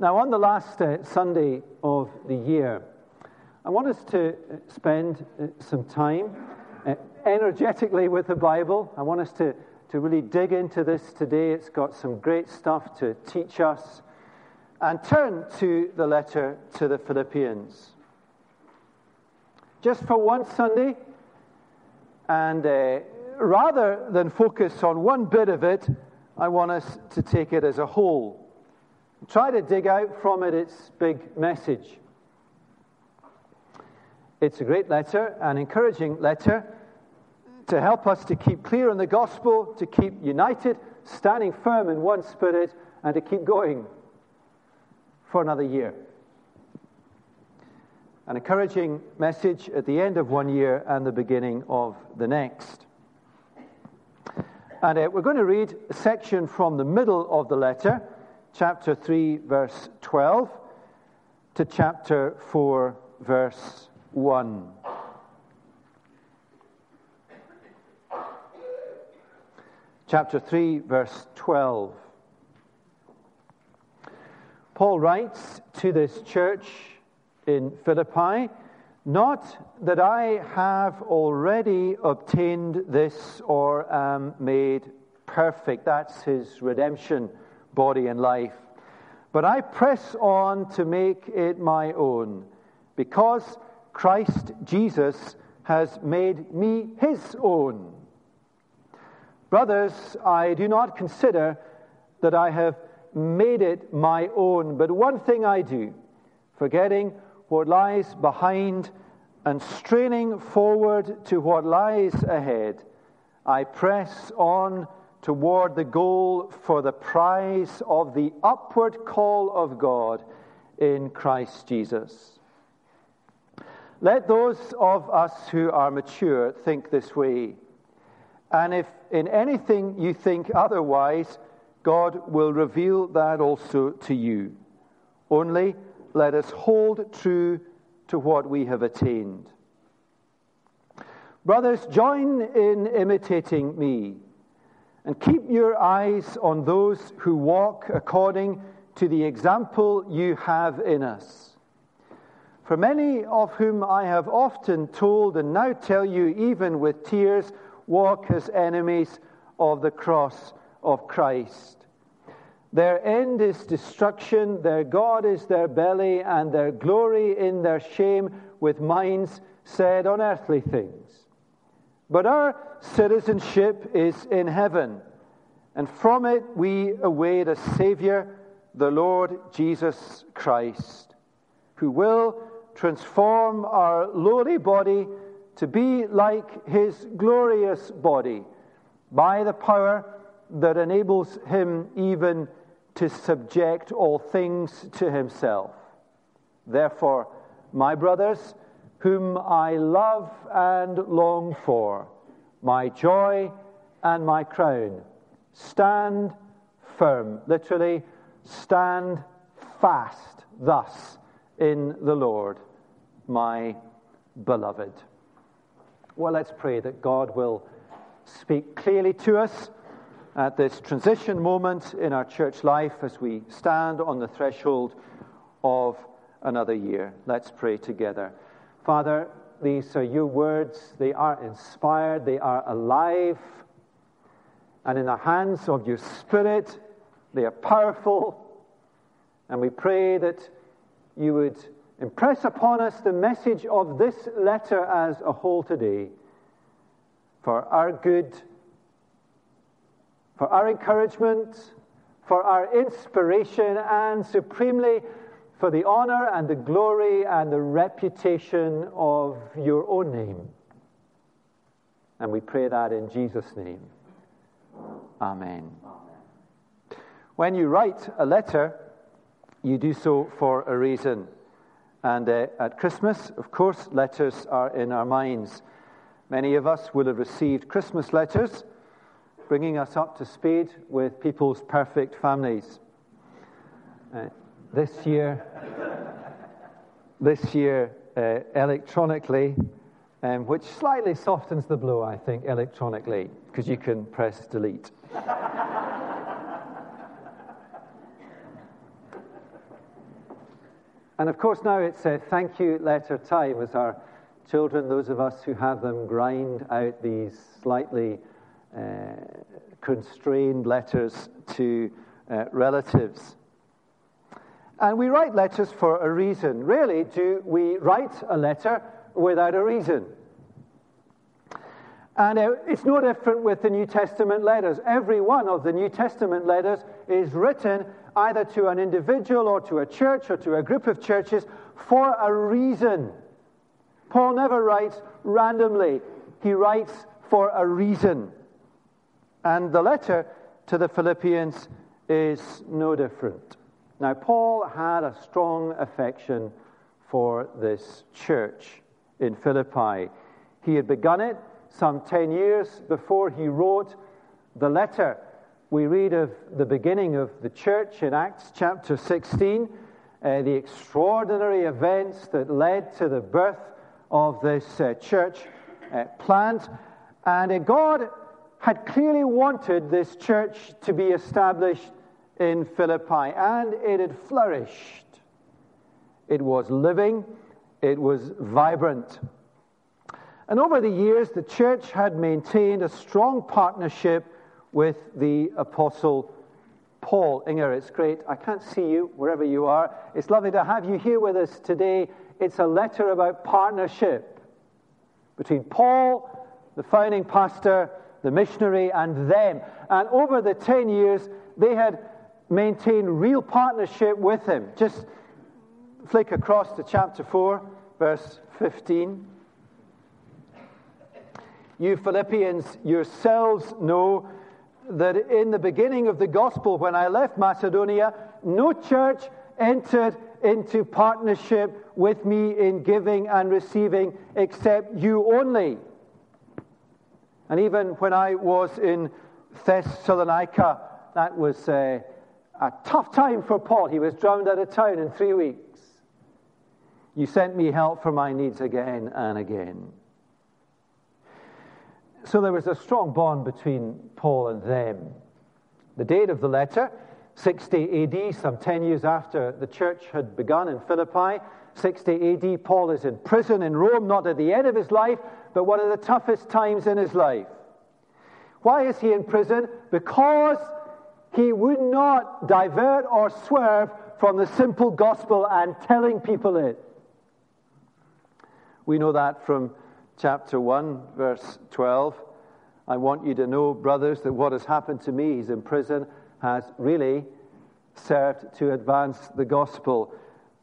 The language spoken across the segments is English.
Now, on the last uh, Sunday of the year, I want us to spend uh, some time uh, energetically with the Bible. I want us to, to really dig into this today. It's got some great stuff to teach us. And turn to the letter to the Philippians. Just for one Sunday, and uh, rather than focus on one bit of it, I want us to take it as a whole. Try to dig out from it its big message. It's a great letter, an encouraging letter to help us to keep clear on the gospel, to keep united, standing firm in one spirit, and to keep going for another year. An encouraging message at the end of one year and the beginning of the next. And uh, we're going to read a section from the middle of the letter chapter 3, verse 12, to chapter 4, verse 1. Chapter 3, verse 12. Paul writes to this church in Philippi, Not that I have already obtained this or am made perfect. That's his redemption body and life. But I press on to make it my own, because Christ Jesus has made me his own. Brothers, I do not consider that I have made it my own, but one thing I do, forgetting what lies behind and straining forward to what lies ahead, I press on toward the goal for the prize of the upward call of God in Christ Jesus. Let those of us who are mature think this way. And if in anything you think otherwise, God will reveal that also to you. Only let us hold true to what we have attained. Brothers, join in imitating me and keep your eyes on those who walk according to the example you have in us. For many of whom I have often told and now tell you, even with tears, walk as enemies of the cross of Christ. Their end is destruction, their God is their belly, and their glory in their shame with minds set on earthly things. But our citizenship is in heaven, and from it we await a Savior, the Lord Jesus Christ, who will transform our lowly body to be like his glorious body by the power that enables him even to subject all things to himself. Therefore, my brothers, whom I love and long for, my joy and my crown. Stand firm, literally, stand fast thus in the Lord, my beloved. Well, let's pray that God will speak clearly to us at this transition moment in our church life as we stand on the threshold of another year. Let's pray together. Father, these are your words. They are inspired, they are alive, and in the hands of your Spirit, they are powerful. And we pray that you would impress upon us the message of this letter as a whole today for our good, for our encouragement, for our inspiration, and supremely for the honor and the glory and the reputation of your own name. And we pray that in Jesus' name. Amen. When you write a letter, you do so for a reason. And uh, at Christmas, of course, letters are in our minds. Many of us will have received Christmas letters bringing us up to speed with people's perfect families. Uh, this year, this year uh, electronically, um, which slightly softens the blow, I think, electronically, because you can press delete. And of course, now it's a thank you letter time as our children, those of us who have them, grind out these slightly uh, constrained letters to uh, relatives. And we write letters for a reason. Really, do we write a letter without a reason. And uh, it's no different with the New Testament letters. Every one of the New Testament letters is written either to an individual or to a church or to a group of churches for a reason. Paul never writes randomly, he writes for a reason. And the letter to the Philippians is no different. Now, Paul had a strong affection for this church in Philippi. He had begun it some 10 years before he wrote the letter. We read of the beginning of the church in Acts chapter 16, uh, the extraordinary events that led to the birth of this uh, church uh, plant. And uh, God had clearly wanted this church to be established in Philippi, and it had flourished. It was living, it was vibrant. And over the years, the church had maintained a strong partnership with the Apostle Paul. Inger, it's great. I can't see you wherever you are. It's lovely to have you here with us today. It's a letter about partnership between Paul, the founding pastor, the missionary, and them. And over the 10 years, they had maintained real partnership with him. Just flick across to chapter 4, verse 15. You Philippians yourselves know that in the beginning of the gospel, when I left Macedonia, no church entered into partnership with me in giving and receiving except you only. And even when I was in Thessalonica, that was a, a tough time for Paul. He was drowned out of town in three weeks. You sent me help for my needs again and again. So there was a strong bond between Paul and them. The date of the letter, 60 AD, some 10 years after the church had begun in Philippi. 60 AD, Paul is in prison in Rome, not at the end of his life, but one of the toughest times in his life. Why is he in prison? Because he would not divert or swerve from the simple gospel and telling people it. We know that from chapter 1, verse 12. I want you to know, brothers, that what has happened to me, he's in prison, has really served to advance the gospel.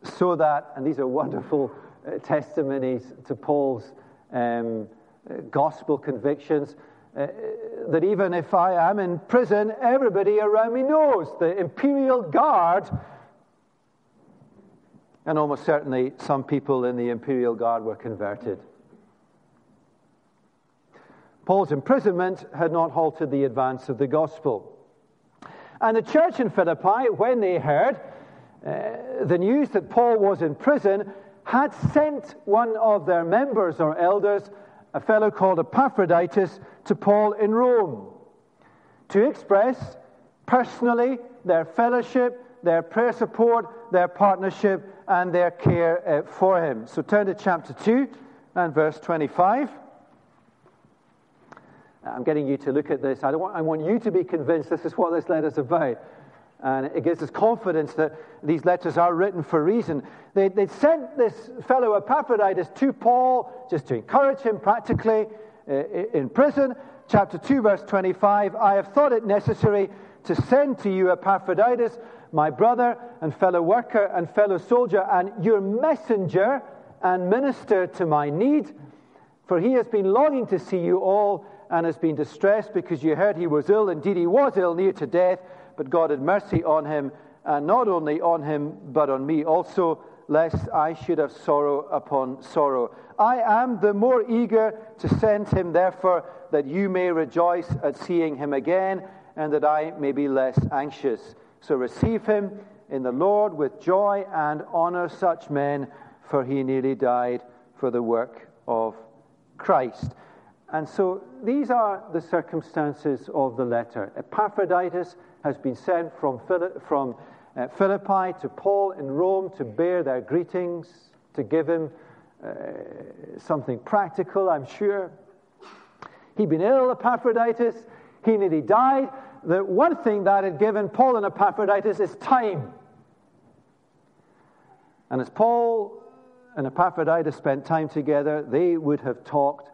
So that, and these are wonderful uh, testimonies to Paul's um, uh, gospel convictions, uh, that even if I am in prison, everybody around me knows. The imperial guard, and almost certainly some people in the imperial guard were converted. Paul's imprisonment had not halted the advance of the gospel. And the church in Philippi, when they heard uh, the news that Paul was in prison, had sent one of their members or elders, a fellow called Epaphroditus, to Paul in Rome to express personally their fellowship, their prayer support, their partnership, and their care uh, for him. So turn to chapter 2 and verse 25. I'm getting you to look at this. I, want, I want you to be convinced this is what this letter is about. And it gives us confidence that these letters are written for reason. They, they sent this fellow Epaphroditus to Paul just to encourage him practically uh, in prison. Chapter 2, verse 25 I have thought it necessary to send to you Epaphroditus, my brother and fellow worker and fellow soldier, and your messenger and minister to my need. For he has been longing to see you all and has been distressed because you heard he was ill. Indeed, he was ill, near to death, but God had mercy on him, and not only on him, but on me also, lest I should have sorrow upon sorrow. I am the more eager to send him, therefore, that you may rejoice at seeing him again, and that I may be less anxious. So receive him in the Lord with joy and honor such men, for he nearly died for the work of Christ. And so these are the circumstances of the letter. Epaphroditus has been sent from, from uh, Philippi to Paul in Rome to bear their greetings, to give him uh, something practical, I'm sure. He'd been ill, Epaphroditus. He nearly died. The one thing that had given Paul and Epaphroditus is time. And as Paul and Epaphroditus spent time together, they would have talked,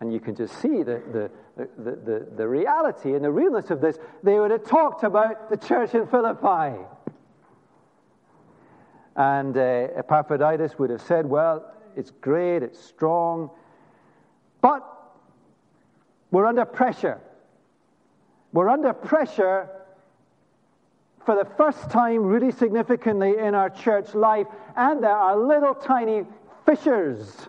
and you can just see the, the, the, the, the reality and the realness of this. They would have talked about the church in Philippi. And uh, Epaphroditus would have said, Well, it's great, it's strong, but we're under pressure. We're under pressure for the first time, really significantly, in our church life, and there are little tiny fissures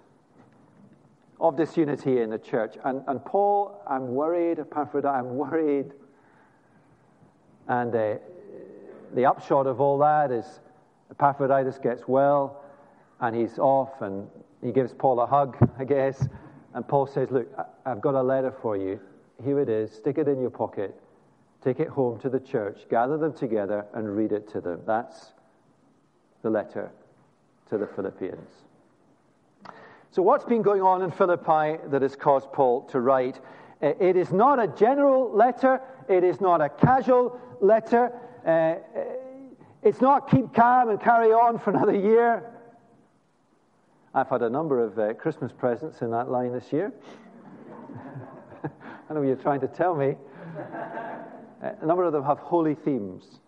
of disunity in the church. And, and Paul, I'm worried, Epaphroditus, I'm worried. And uh, the upshot of all that is Epaphroditus gets well, and he's off, and he gives Paul a hug, I guess. And Paul says, Look, I've got a letter for you. Here it is. Stick it in your pocket. Take it home to the church. Gather them together and read it to them. That's the letter to the Philippians. So, what's been going on in Philippi that has caused Paul to write? It is not a general letter, it is not a casual letter. Uh, it's not keep calm and carry on for another year. I've had a number of uh, Christmas presents in that line this year. I know you're trying to tell me. Uh, a number of them have holy themes.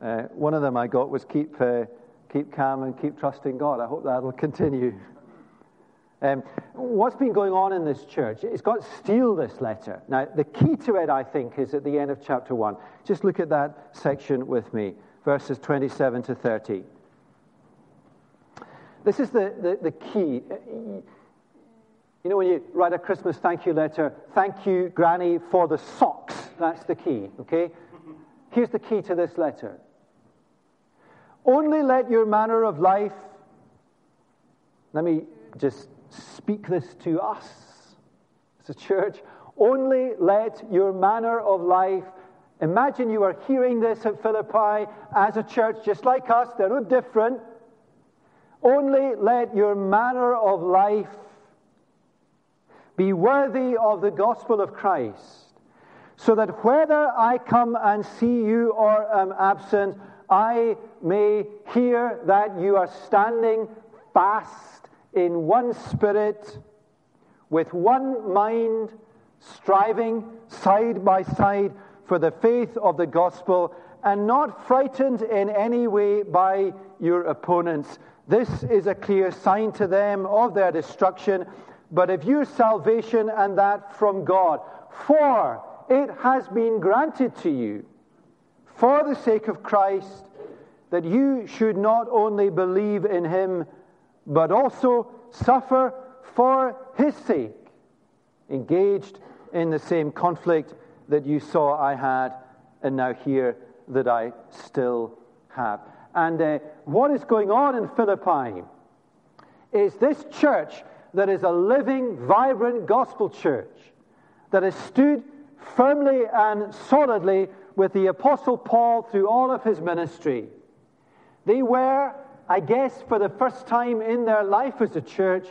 Uh, one of them I got was keep, uh, keep calm and keep trusting God. I hope that will continue. Um, what's been going on in this church? It's got steal this letter. Now, the key to it, I think, is at the end of chapter 1. Just look at that section with me, verses 27 to 30. This is the, the, the key. You know, when you write a Christmas thank you letter, thank you, Granny, for the socks. That's the key, okay? Here's the key to this letter. Only let your manner of life, let me just speak this to us as a church. Only let your manner of life, imagine you are hearing this at Philippi as a church just like us, they're no different. Only let your manner of life be worthy of the gospel of Christ, so that whether I come and see you or am absent, I may hear that you are standing fast in one spirit, with one mind, striving side by side for the faith of the gospel, and not frightened in any way by your opponents. This is a clear sign to them of their destruction but of your salvation and that from God. For it has been granted to you, for the sake of Christ, that you should not only believe in him, but also suffer for his sake, engaged in the same conflict that you saw I had, and now hear that I still have. And uh, what is going on in Philippi is this church that is a living, vibrant gospel church that has stood firmly and solidly with the Apostle Paul through all of his ministry. They were, I guess, for the first time in their life as a church,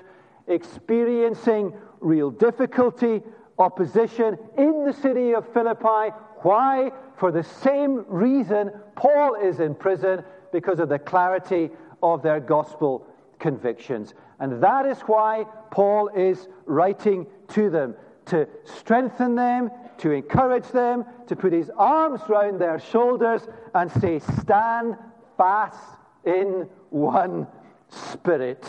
experiencing real difficulty, opposition in the city of Philippi. Why? For the same reason Paul is in prison, because of the clarity of their gospel convictions. And that is why Paul is writing to them to strengthen them, to encourage them, to put his arms round their shoulders and say, Stand fast in one spirit.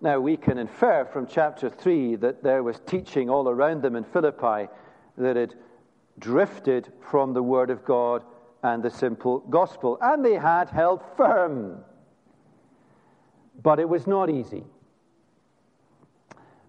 Now, we can infer from chapter 3 that there was teaching all around them in Philippi that had drifted from the Word of God and the simple gospel, and they had held firm but it was not easy.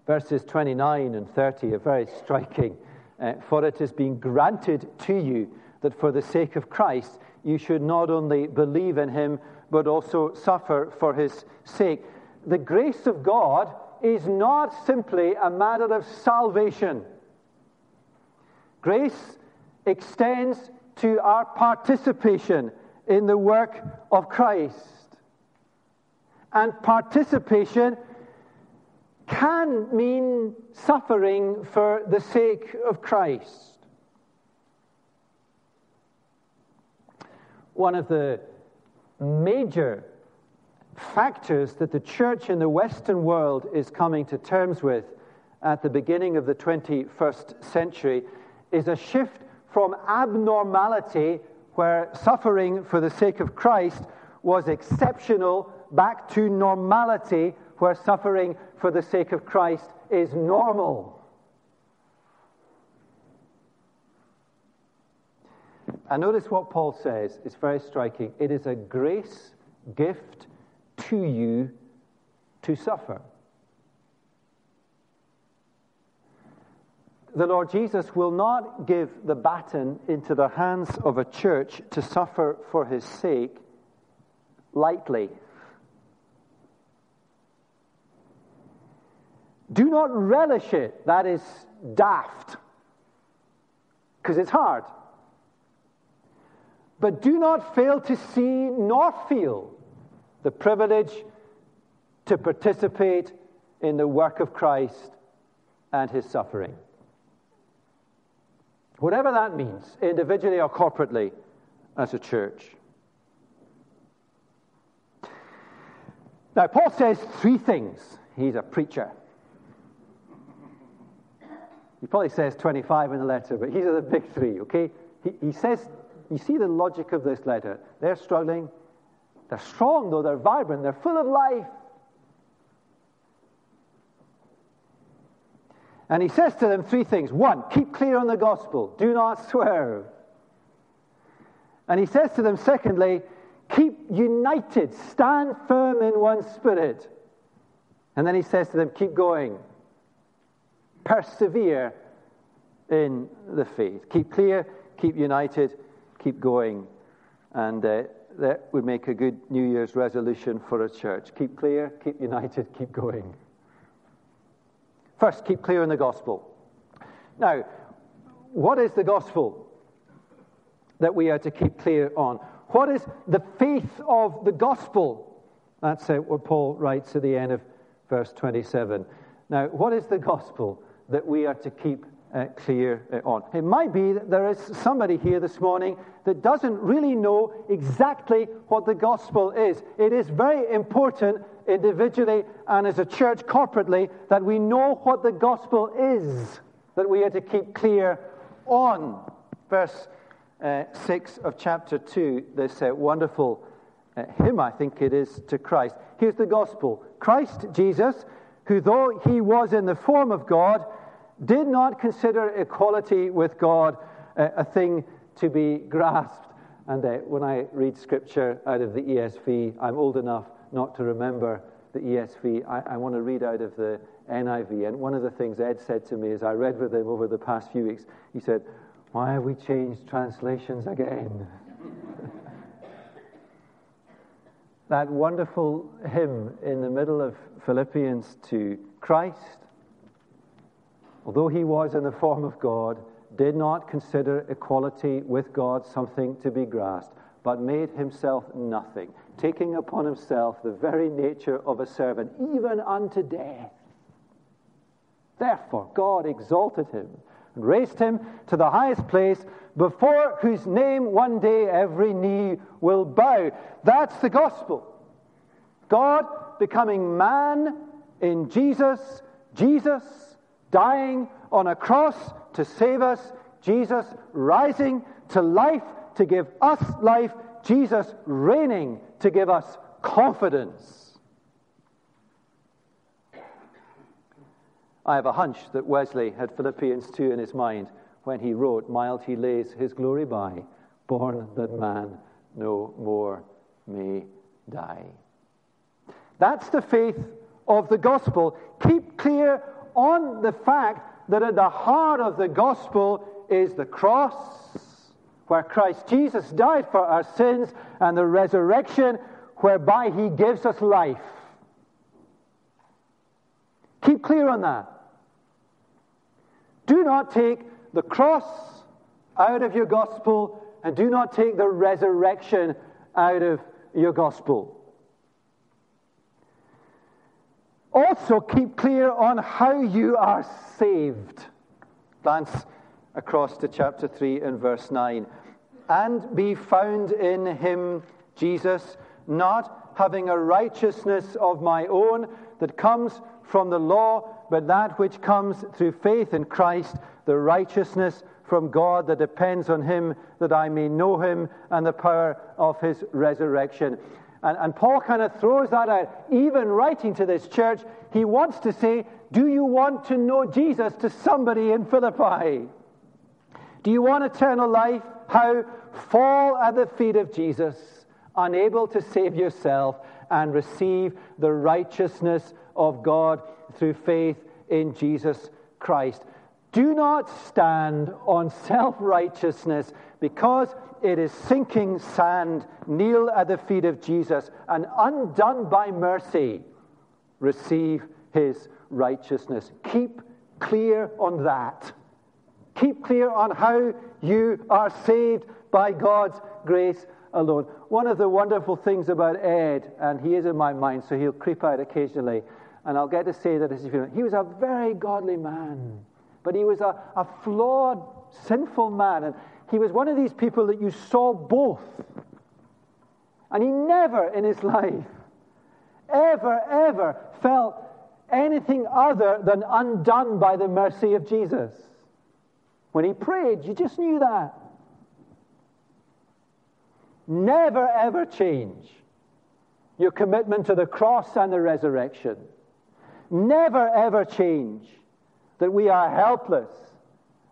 Verses 29 and 30 are very striking. Uh, for it has been granted to you that for the sake of Christ you should not only believe in him, but also suffer for his sake. The grace of God is not simply a matter of salvation. Grace extends to our participation in the work of Christ. And participation can mean suffering for the sake of Christ. One of the major factors that the church in the Western world is coming to terms with at the beginning of the 21st century is a shift from abnormality, where suffering for the sake of Christ was exceptional, back to normality, where suffering for the sake of Christ is normal. And notice what Paul says. It's very striking. It is a grace gift to you to suffer. The Lord Jesus will not give the baton into the hands of a church to suffer for his sake lightly. Do not relish it. That is daft. Because it's hard. But do not fail to see nor feel the privilege to participate in the work of Christ and his suffering. Whatever that means, individually or corporately, as a church. Now, Paul says three things. He's a preacher. He probably says 25 in the letter, but these are the big three, okay? He, he says, you see the logic of this letter. They're struggling. They're strong, though. They're vibrant. They're full of life. And he says to them three things. One, keep clear on the gospel. Do not swerve. And he says to them, secondly, keep united. Stand firm in one spirit. And then he says to them, keep going persevere in the faith. Keep clear, keep united, keep going. And uh, that would make a good New Year's resolution for a church. Keep clear, keep united, keep going. First, keep clear in the gospel. Now, what is the gospel that we are to keep clear on? What is the faith of the gospel? That's uh, what Paul writes at the end of verse 27. Now, what is the gospel? that we are to keep uh, clear uh, on. It might be that there is somebody here this morning that doesn't really know exactly what the gospel is. It is very important individually and as a church corporately that we know what the gospel is that we are to keep clear on. Verse uh, 6 of chapter 2, this uh, wonderful uh, hymn, I think it is, to Christ. Here's the gospel Christ Jesus, who though he was in the form of God, did not consider equality with God a thing to be grasped. And uh, when I read scripture out of the ESV, I'm old enough not to remember the ESV. I, I want to read out of the NIV. And one of the things Ed said to me as I read with him over the past few weeks, he said, Why have we changed translations again? that wonderful hymn in the middle of Philippians to Christ although he was in the form of God, did not consider equality with God something to be grasped, but made himself nothing, taking upon himself the very nature of a servant, even unto death. Therefore, God exalted him and raised him to the highest place, before whose name one day every knee will bow. That's the gospel. God becoming man in Jesus, Jesus dying on a cross to save us, Jesus rising to life to give us life, Jesus reigning to give us confidence. I have a hunch that Wesley had Philippians 2 in his mind when he wrote, Mild he lays his glory by, born that man no more may die. That's the faith of the gospel. Keep clear on the fact that at the heart of the gospel is the cross, where Christ Jesus died for our sins, and the resurrection, whereby he gives us life. Keep clear on that. Do not take the cross out of your gospel and do not take the resurrection out of your gospel. Also, keep clear on how you are saved. Glance across to chapter 3 and verse 9. And be found in him, Jesus, not having a righteousness of my own that comes from the law, but that which comes through faith in Christ, the righteousness from God that depends on him that I may know him and the power of his resurrection. And, and Paul kind of throws that out. Even writing to this church, he wants to say, Do you want to know Jesus to somebody in Philippi? Do you want eternal life? How? Fall at the feet of Jesus, unable to save yourself, and receive the righteousness of God through faith in Jesus Christ. Do not stand on self righteousness because it is sinking sand. Kneel at the feet of Jesus and, undone by mercy, receive his righteousness. Keep clear on that. Keep clear on how you are saved by God's grace alone. One of the wonderful things about Ed, and he is in my mind, so he'll creep out occasionally, and I'll get to say that as if he was a very godly man, but he was a, a flawed, sinful man. And he was one of these people that you saw both. And he never in his life, ever, ever felt anything other than undone by the mercy of Jesus. When he prayed, you just knew that. Never, ever change your commitment to the cross and the resurrection. Never, ever change that we are helpless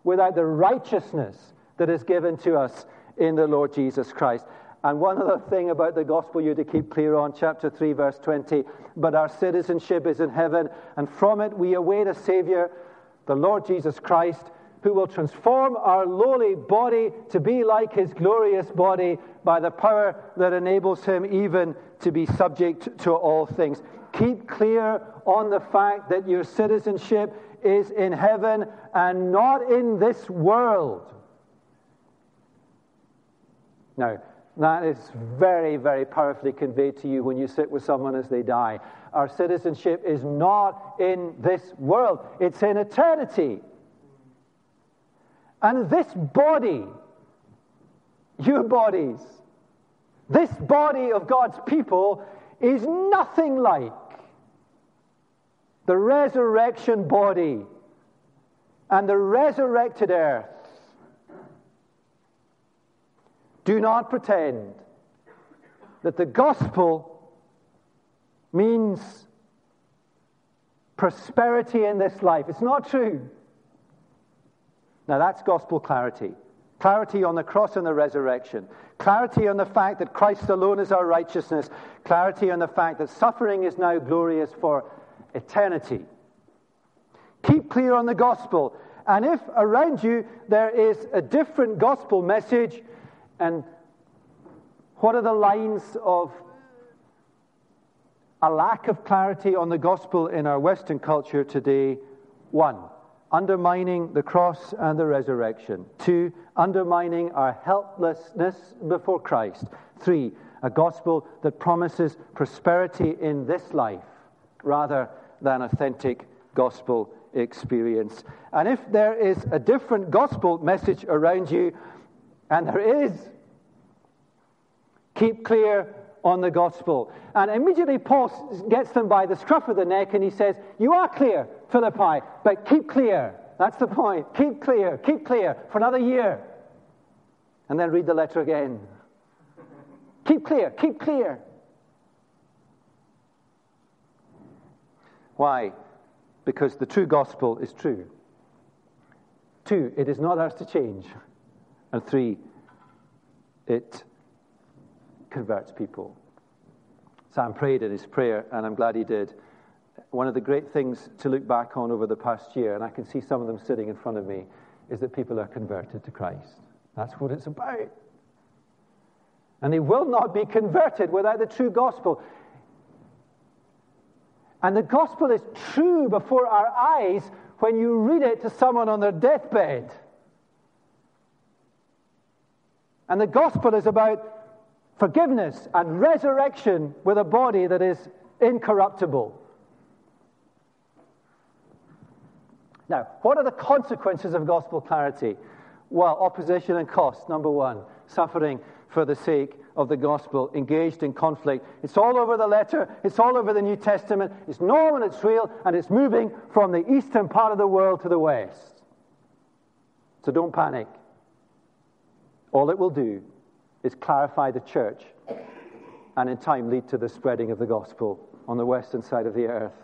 without the righteousness that is given to us in the Lord Jesus Christ. And one other thing about the gospel you to keep clear on, chapter 3, verse 20. But our citizenship is in heaven, and from it we await a Savior, the Lord Jesus Christ, who will transform our lowly body to be like his glorious body by the power that enables him even to be subject to all things. Keep clear on the fact that your citizenship is in heaven and not in this world. Now, that is very, very powerfully conveyed to you when you sit with someone as they die. Our citizenship is not in this world, it's in eternity. And this body, your bodies, this body of God's people is nothing like the resurrection body and the resurrected earth Do not pretend that the gospel means prosperity in this life. It's not true. Now, that's gospel clarity. Clarity on the cross and the resurrection. Clarity on the fact that Christ alone is our righteousness. Clarity on the fact that suffering is now glorious for eternity. Keep clear on the gospel. And if around you there is a different gospel message, and what are the lines of a lack of clarity on the gospel in our Western culture today? One, undermining the cross and the resurrection. Two, undermining our helplessness before Christ. Three, a gospel that promises prosperity in this life rather than authentic gospel experience. And if there is a different gospel message around you, and there is. Keep clear on the gospel. And immediately Paul gets them by the scruff of the neck and he says, You are clear, Philippi, but keep clear. That's the point. Keep clear, keep clear for another year. And then read the letter again. keep clear, keep clear. Why? Because the true gospel is true. Two, it is not ours to change. And three, it converts people. Sam prayed in his prayer, and I'm glad he did. One of the great things to look back on over the past year, and I can see some of them sitting in front of me, is that people are converted to Christ. That's what it's about. And they will not be converted without the true gospel. And the gospel is true before our eyes when you read it to someone on their deathbed. And the gospel is about forgiveness and resurrection with a body that is incorruptible. Now, what are the consequences of gospel clarity? Well, opposition and cost, number one, suffering for the sake of the gospel, engaged in conflict. It's all over the letter, it's all over the New Testament, it's known, it's real, and it's moving from the eastern part of the world to the west. So don't panic. All it will do is clarify the church and in time lead to the spreading of the gospel on the western side of the earth.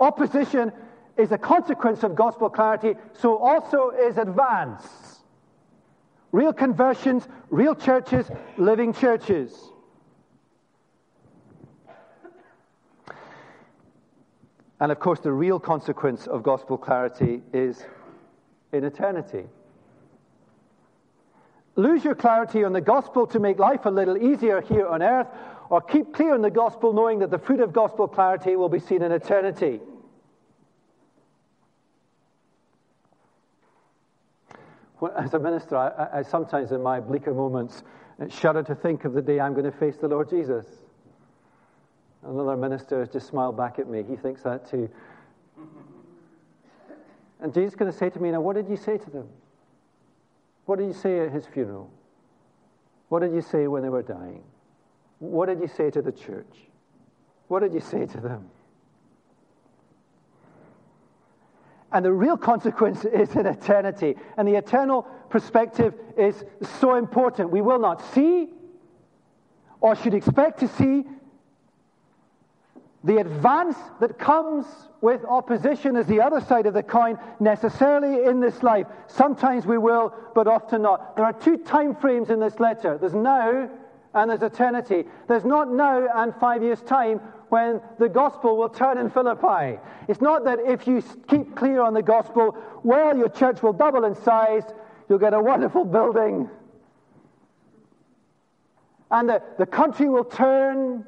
Opposition is a consequence of gospel clarity, so also is advance. Real conversions, real churches, living churches. And of course, the real consequence of gospel clarity is in eternity. Lose your clarity on the gospel to make life a little easier here on earth, or keep clear on the gospel knowing that the fruit of gospel clarity will be seen in eternity. As a minister, I, I sometimes in my bleaker moments uh, shudder to think of the day I'm going to face the Lord Jesus. Another minister has just smiled back at me. He thinks that too. And Jesus is going to say to me, Now, what did you say to them? What did you say at his funeral? What did you say when they were dying? What did you say to the church? What did you say to them? And the real consequence is in eternity. And the eternal perspective is so important. We will not see or should expect to see the advance that comes with opposition is the other side of the coin necessarily in this life. Sometimes we will, but often not. There are two time frames in this letter there's now and there's eternity. There's not now and five years' time when the gospel will turn in Philippi. It's not that if you keep clear on the gospel, well, your church will double in size, you'll get a wonderful building, and the, the country will turn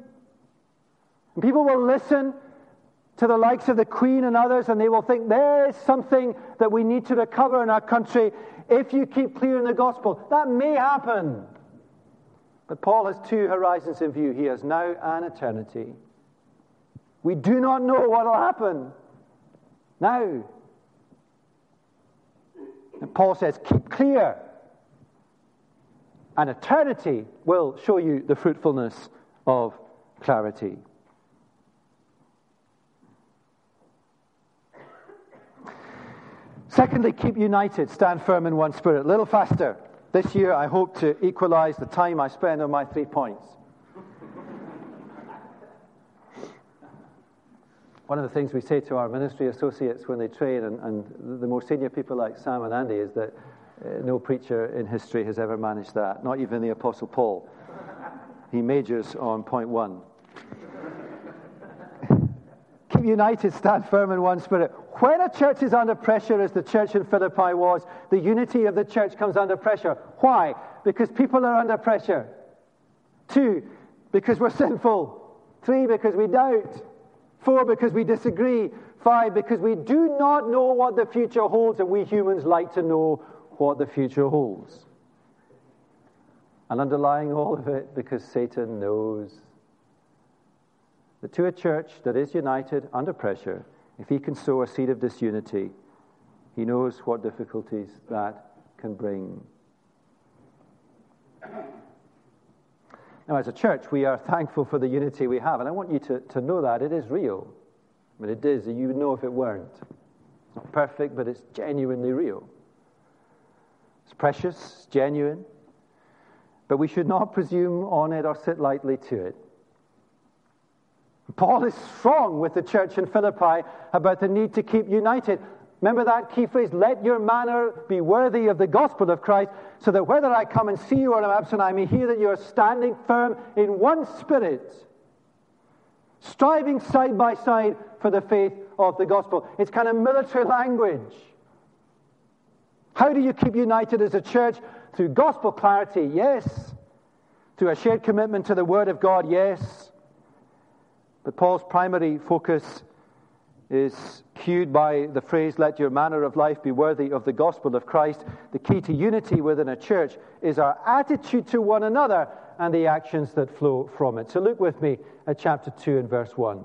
and people will listen to the likes of the Queen and others, and they will think there is something that we need to recover in our country if you keep clear in the gospel. That may happen. But Paul has two horizons in view. He has now and eternity. We do not know what will happen now. And Paul says, keep clear. And eternity will show you the fruitfulness of clarity. Secondly, keep united, stand firm in one spirit. A little faster. This year, I hope to equalize the time I spend on my three points. One of the things we say to our ministry associates when they train, and, and the more senior people like Sam and Andy, is that uh, no preacher in history has ever managed that, not even the Apostle Paul. He majors on point one. United, stand firm in one spirit. When a church is under pressure, as the church in Philippi was, the unity of the church comes under pressure. Why? Because people are under pressure. Two, because we're sinful. Three, because we doubt. Four, because we disagree. Five, because we do not know what the future holds, and we humans like to know what the future holds. And underlying all of it, because Satan knows that to a church that is united under pressure, if he can sow a seed of disunity, he knows what difficulties that can bring. Now, as a church, we are thankful for the unity we have, and I want you to, to know that it is real. I mean, it is, you would know if it weren't. It's not perfect, but it's genuinely real. It's precious, genuine, but we should not presume on it or sit lightly to it. Paul is strong with the church in Philippi about the need to keep united. Remember that key phrase, let your manner be worthy of the gospel of Christ, so that whether I come and see you or I'm absent, I may hear that you are standing firm in one spirit, striving side by side for the faith of the gospel. It's kind of military language. How do you keep united as a church? Through gospel clarity, yes. Through a shared commitment to the Word of God, yes. But Paul's primary focus is cued by the phrase, let your manner of life be worthy of the gospel of Christ. The key to unity within a church is our attitude to one another and the actions that flow from it. So look with me at chapter 2 and verse 1.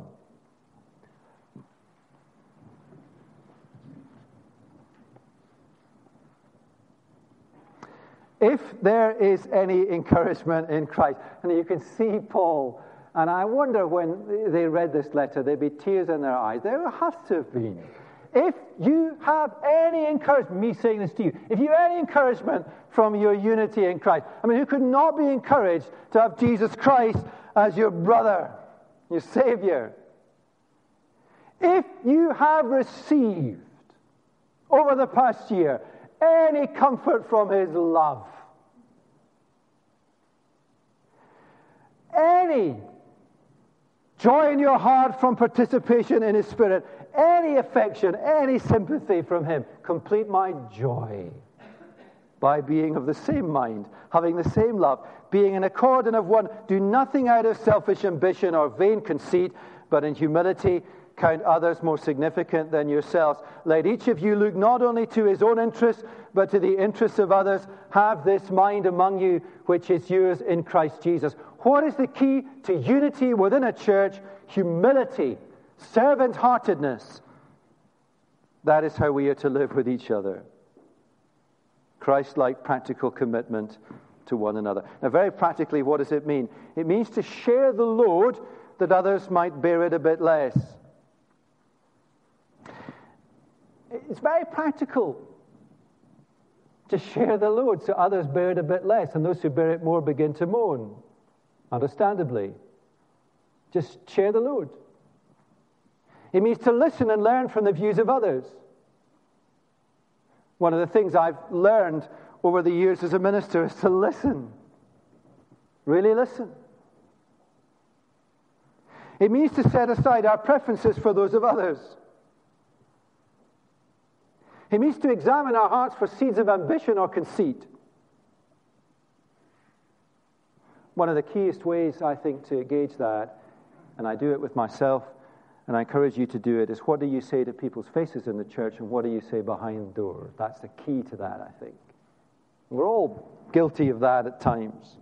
If there is any encouragement in Christ, and you can see Paul, and I wonder when they read this letter, there'd be tears in their eyes. There has to have been. If you have any encouragement, me saying this to you, if you have any encouragement from your unity in Christ, I mean, who could not be encouraged to have Jesus Christ as your brother, your Savior? If you have received over the past year any comfort from His love, any joy in your heart from participation in His Spirit, any affection, any sympathy from Him, complete my joy by being of the same mind, having the same love, being in accord and of one. Do nothing out of selfish ambition or vain conceit, but in humility count others more significant than yourselves. Let each of you look not only to his own interests, but to the interests of others. Have this mind among you, which is yours in Christ Jesus. What is the key to unity within a church? Humility, servant heartedness. That is how we are to live with each other. Christ like practical commitment to one another. Now, very practically, what does it mean? It means to share the load that others might bear it a bit less. It's very practical to share the load so others bear it a bit less, and those who bear it more begin to moan, understandably. Just share the load. It means to listen and learn from the views of others. One of the things I've learned over the years as a minister is to listen. Really listen. It means to set aside our preferences for those of others. It means to examine our hearts for seeds of ambition or conceit. One of the keyest ways, I think, to gauge that, and I do it with myself, and I encourage you to do it, is what do you say to people's faces in the church and what do you say behind doors? That's the key to that, I think. We're all guilty of that at times.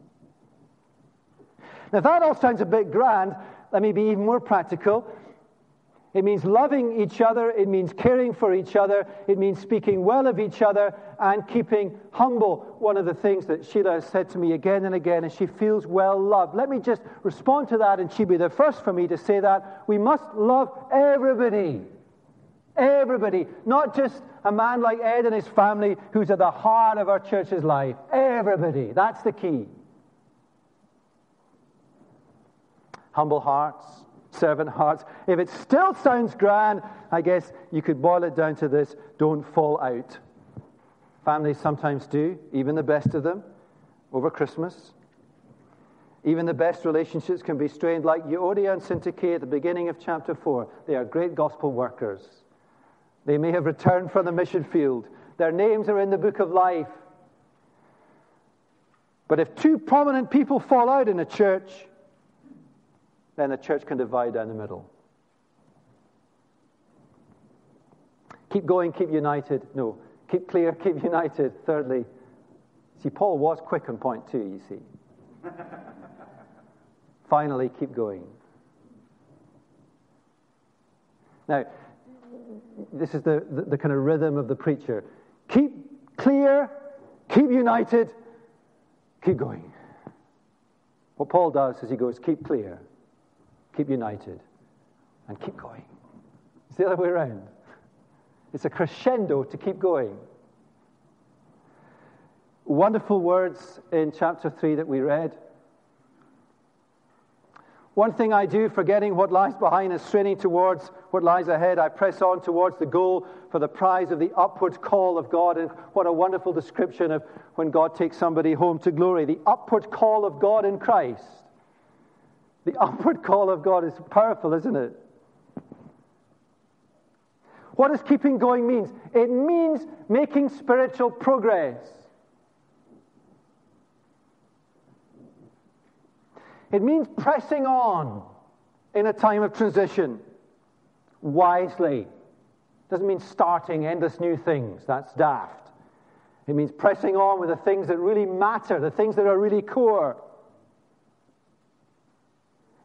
Now, that all sounds a bit grand, let me be even more practical. It means loving each other. It means caring for each other. It means speaking well of each other and keeping humble. One of the things that Sheila has said to me again and again is she feels well loved. Let me just respond to that, and she'd be the first for me to say that. We must love everybody. Everybody. Not just a man like Ed and his family who's at the heart of our church's life. Everybody. That's the key. Humble hearts servant hearts. If it still sounds grand, I guess you could boil it down to this don't fall out. Families sometimes do, even the best of them, over Christmas. Even the best relationships can be strained, like Euodia and Syntyche at the beginning of chapter 4. They are great gospel workers. They may have returned from the mission field. Their names are in the book of life. But if two prominent people fall out in a church, then the church can divide down the middle. Keep going, keep united. No, keep clear, keep united. Thirdly, see, Paul was quick on point two, you see. Finally, keep going. Now, this is the, the, the, kind of rhythm of the preacher. Keep clear, keep united, keep going. What Paul does is he goes, keep clear, keep united, and keep going. It's the other way around. It's a crescendo to keep going. Wonderful words in chapter 3 that we read. One thing I do, forgetting what lies behind and straining towards what lies ahead, I press on towards the goal for the prize of the upward call of God. And what a wonderful description of when God takes somebody home to glory. The upward call of God in Christ. The upward call of God is powerful, isn't it? What does keeping going mean? It means making spiritual progress. It means pressing on in a time of transition wisely. Doesn't mean starting endless new things. That's daft. It means pressing on with the things that really matter, the things that are really core.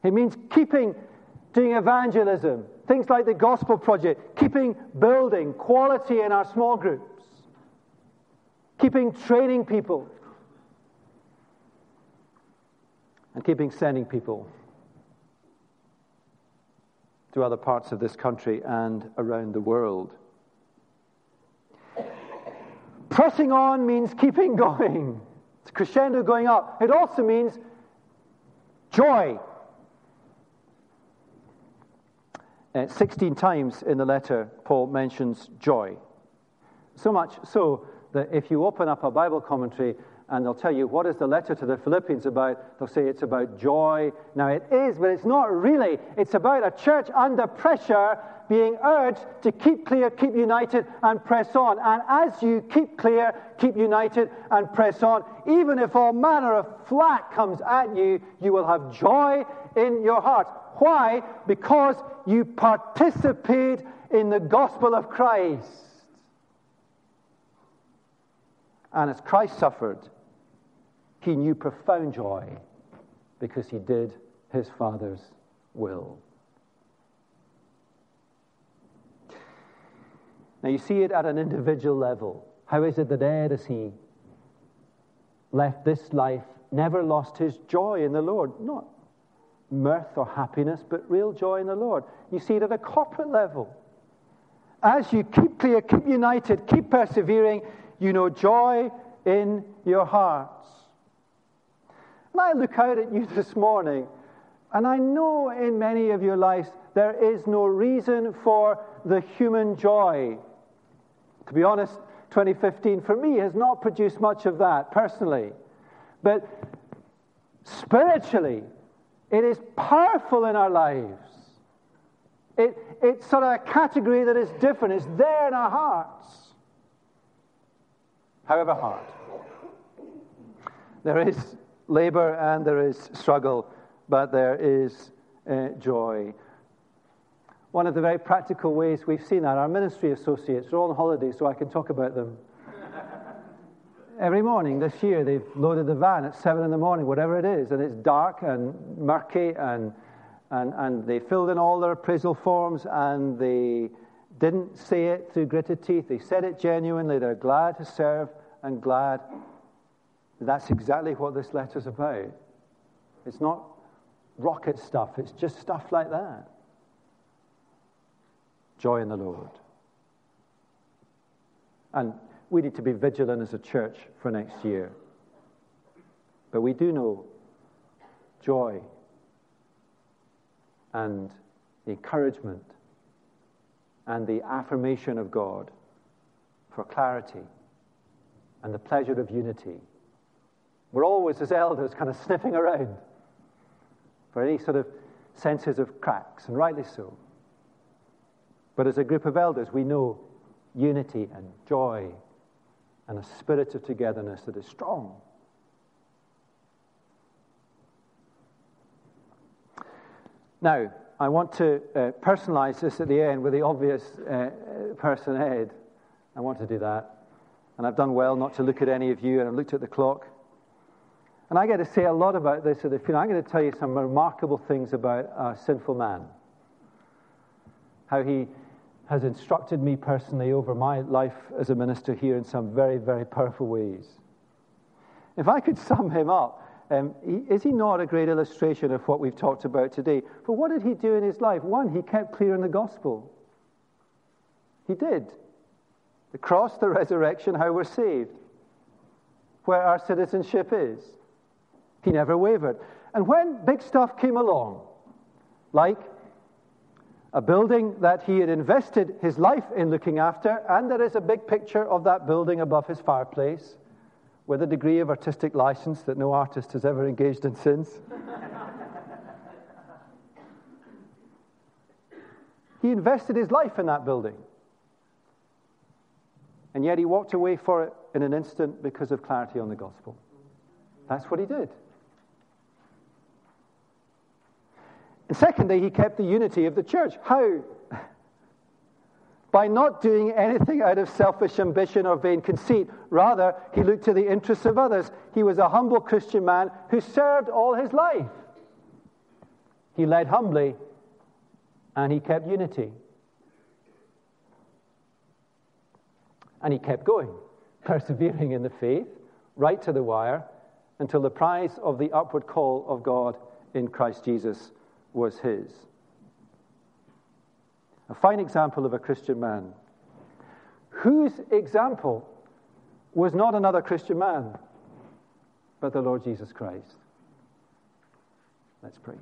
It means keeping doing evangelism, things like the Gospel Project, keeping building quality in our small groups, keeping training people, and keeping sending people to other parts of this country and around the world. Pressing on means keeping going. It's crescendo going up. It also means joy. Uh, 16 times in the letter, Paul mentions joy. So much so that if you open up a Bible commentary and they'll tell you what is the letter to the Philippians about. They'll say it's about joy. Now it is, but it's not really. It's about a church under pressure being urged to keep clear, keep united, and press on. And as you keep clear, keep united, and press on, even if all manner of flack comes at you, you will have joy in your heart. Why? Because you participate in the gospel of Christ. And as Christ suffered, he knew profound joy because he did his Father's will. Now, you see it at an individual level. How is it that Ed, as he left this life, never lost his joy in the Lord? Not mirth or happiness, but real joy in the Lord. You see it at a corporate level. As you keep clear, keep united, keep persevering, you know joy in your hearts. And I look out at you this morning, and I know in many of your lives there is no reason for the human joy. To be honest, 2015 for me has not produced much of that personally. But spiritually, it is powerful in our lives. It, it's sort of a category that is different. It's there in our hearts. However hard. There is labor and there is struggle, but there is uh, joy. One of the very practical ways we've seen that, our ministry associates are on holiday, so I can talk about them. Every morning this year, they've loaded the van at seven in the morning, whatever it is, and it's dark and murky, and, and, and they filled in all their appraisal forms, and they didn't say it through gritted teeth. They said it genuinely. They're glad to serve and glad. That's exactly what this letter's about. It's not rocket stuff, it's just stuff like that joy in the Lord. And we need to be vigilant as a church for next year. But we do know joy and the encouragement and the affirmation of God for clarity and the pleasure of unity. We're always, as elders, kind of sniffing around for any sort of senses of cracks, and rightly so. But as a group of elders, we know unity and joy and a spirit of togetherness that is strong. Now, I want to uh, personalize this at the end with the obvious uh, person Ed. I want to do that. And I've done well not to look at any of you, and I've looked at the clock. And I get to say a lot about this at the funeral. I'm going to tell you some remarkable things about a sinful man. How he has instructed me personally over my life as a minister here in some very, very powerful ways. If I could sum him up, um, he, is he not a great illustration of what we've talked about today? For what did he do in his life? One, he kept clear in the gospel. He did. The cross, the resurrection, how we're saved, where our citizenship is. He never wavered. And when big stuff came along, like a building that he had invested his life in looking after, and there is a big picture of that building above his fireplace with a degree of artistic license that no artist has ever engaged in since. he invested his life in that building. And yet he walked away for it in an instant because of clarity on the gospel. That's what he did. And secondly, he kept the unity of the church. How? by not doing anything out of selfish ambition or vain conceit. Rather, he looked to the interests of others. He was a humble Christian man who served all his life. He led humbly and he kept unity. And he kept going, persevering in the faith, right to the wire, until the prize of the upward call of God in Christ Jesus was his. A fine example of a Christian man whose example was not another Christian man, but the Lord Jesus Christ. Let's pray.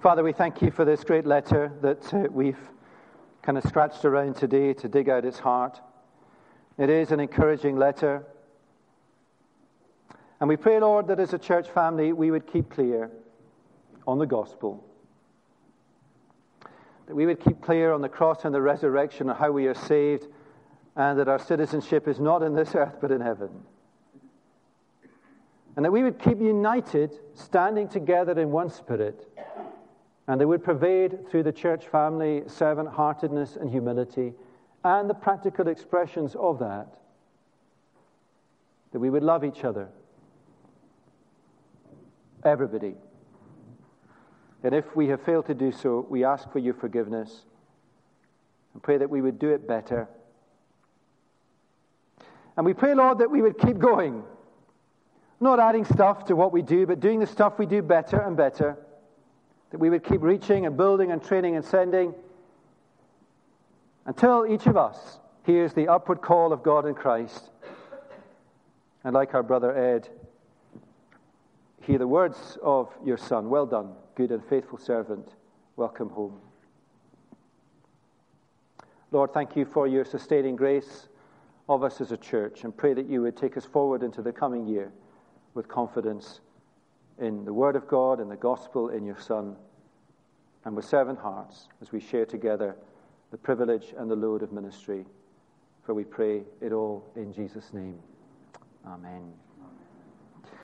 Father, we thank you for this great letter that uh, we've kind of scratched around today to dig out its heart. It is an encouraging letter. And we pray, Lord, that as a church family we would keep clear on the gospel. That we would keep clear on the cross and the resurrection and how we are saved, and that our citizenship is not in this earth but in heaven. And that we would keep united, standing together in one spirit, and they would pervade through the church family servant heartedness and humility and the practical expressions of that. That we would love each other everybody. And if we have failed to do so, we ask for your forgiveness and pray that we would do it better. And we pray, Lord, that we would keep going, not adding stuff to what we do, but doing the stuff we do better and better. That we would keep reaching and building and training and sending until each of us hears the upward call of God in Christ. And like our brother Ed, Hear the words of your Son. Well done, good and faithful servant. Welcome home. Lord, thank you for your sustaining grace of us as a church and pray that you would take us forward into the coming year with confidence in the Word of God in the gospel in your Son and with servant hearts as we share together the privilege and the load of ministry. For we pray it all in Jesus' name. Amen.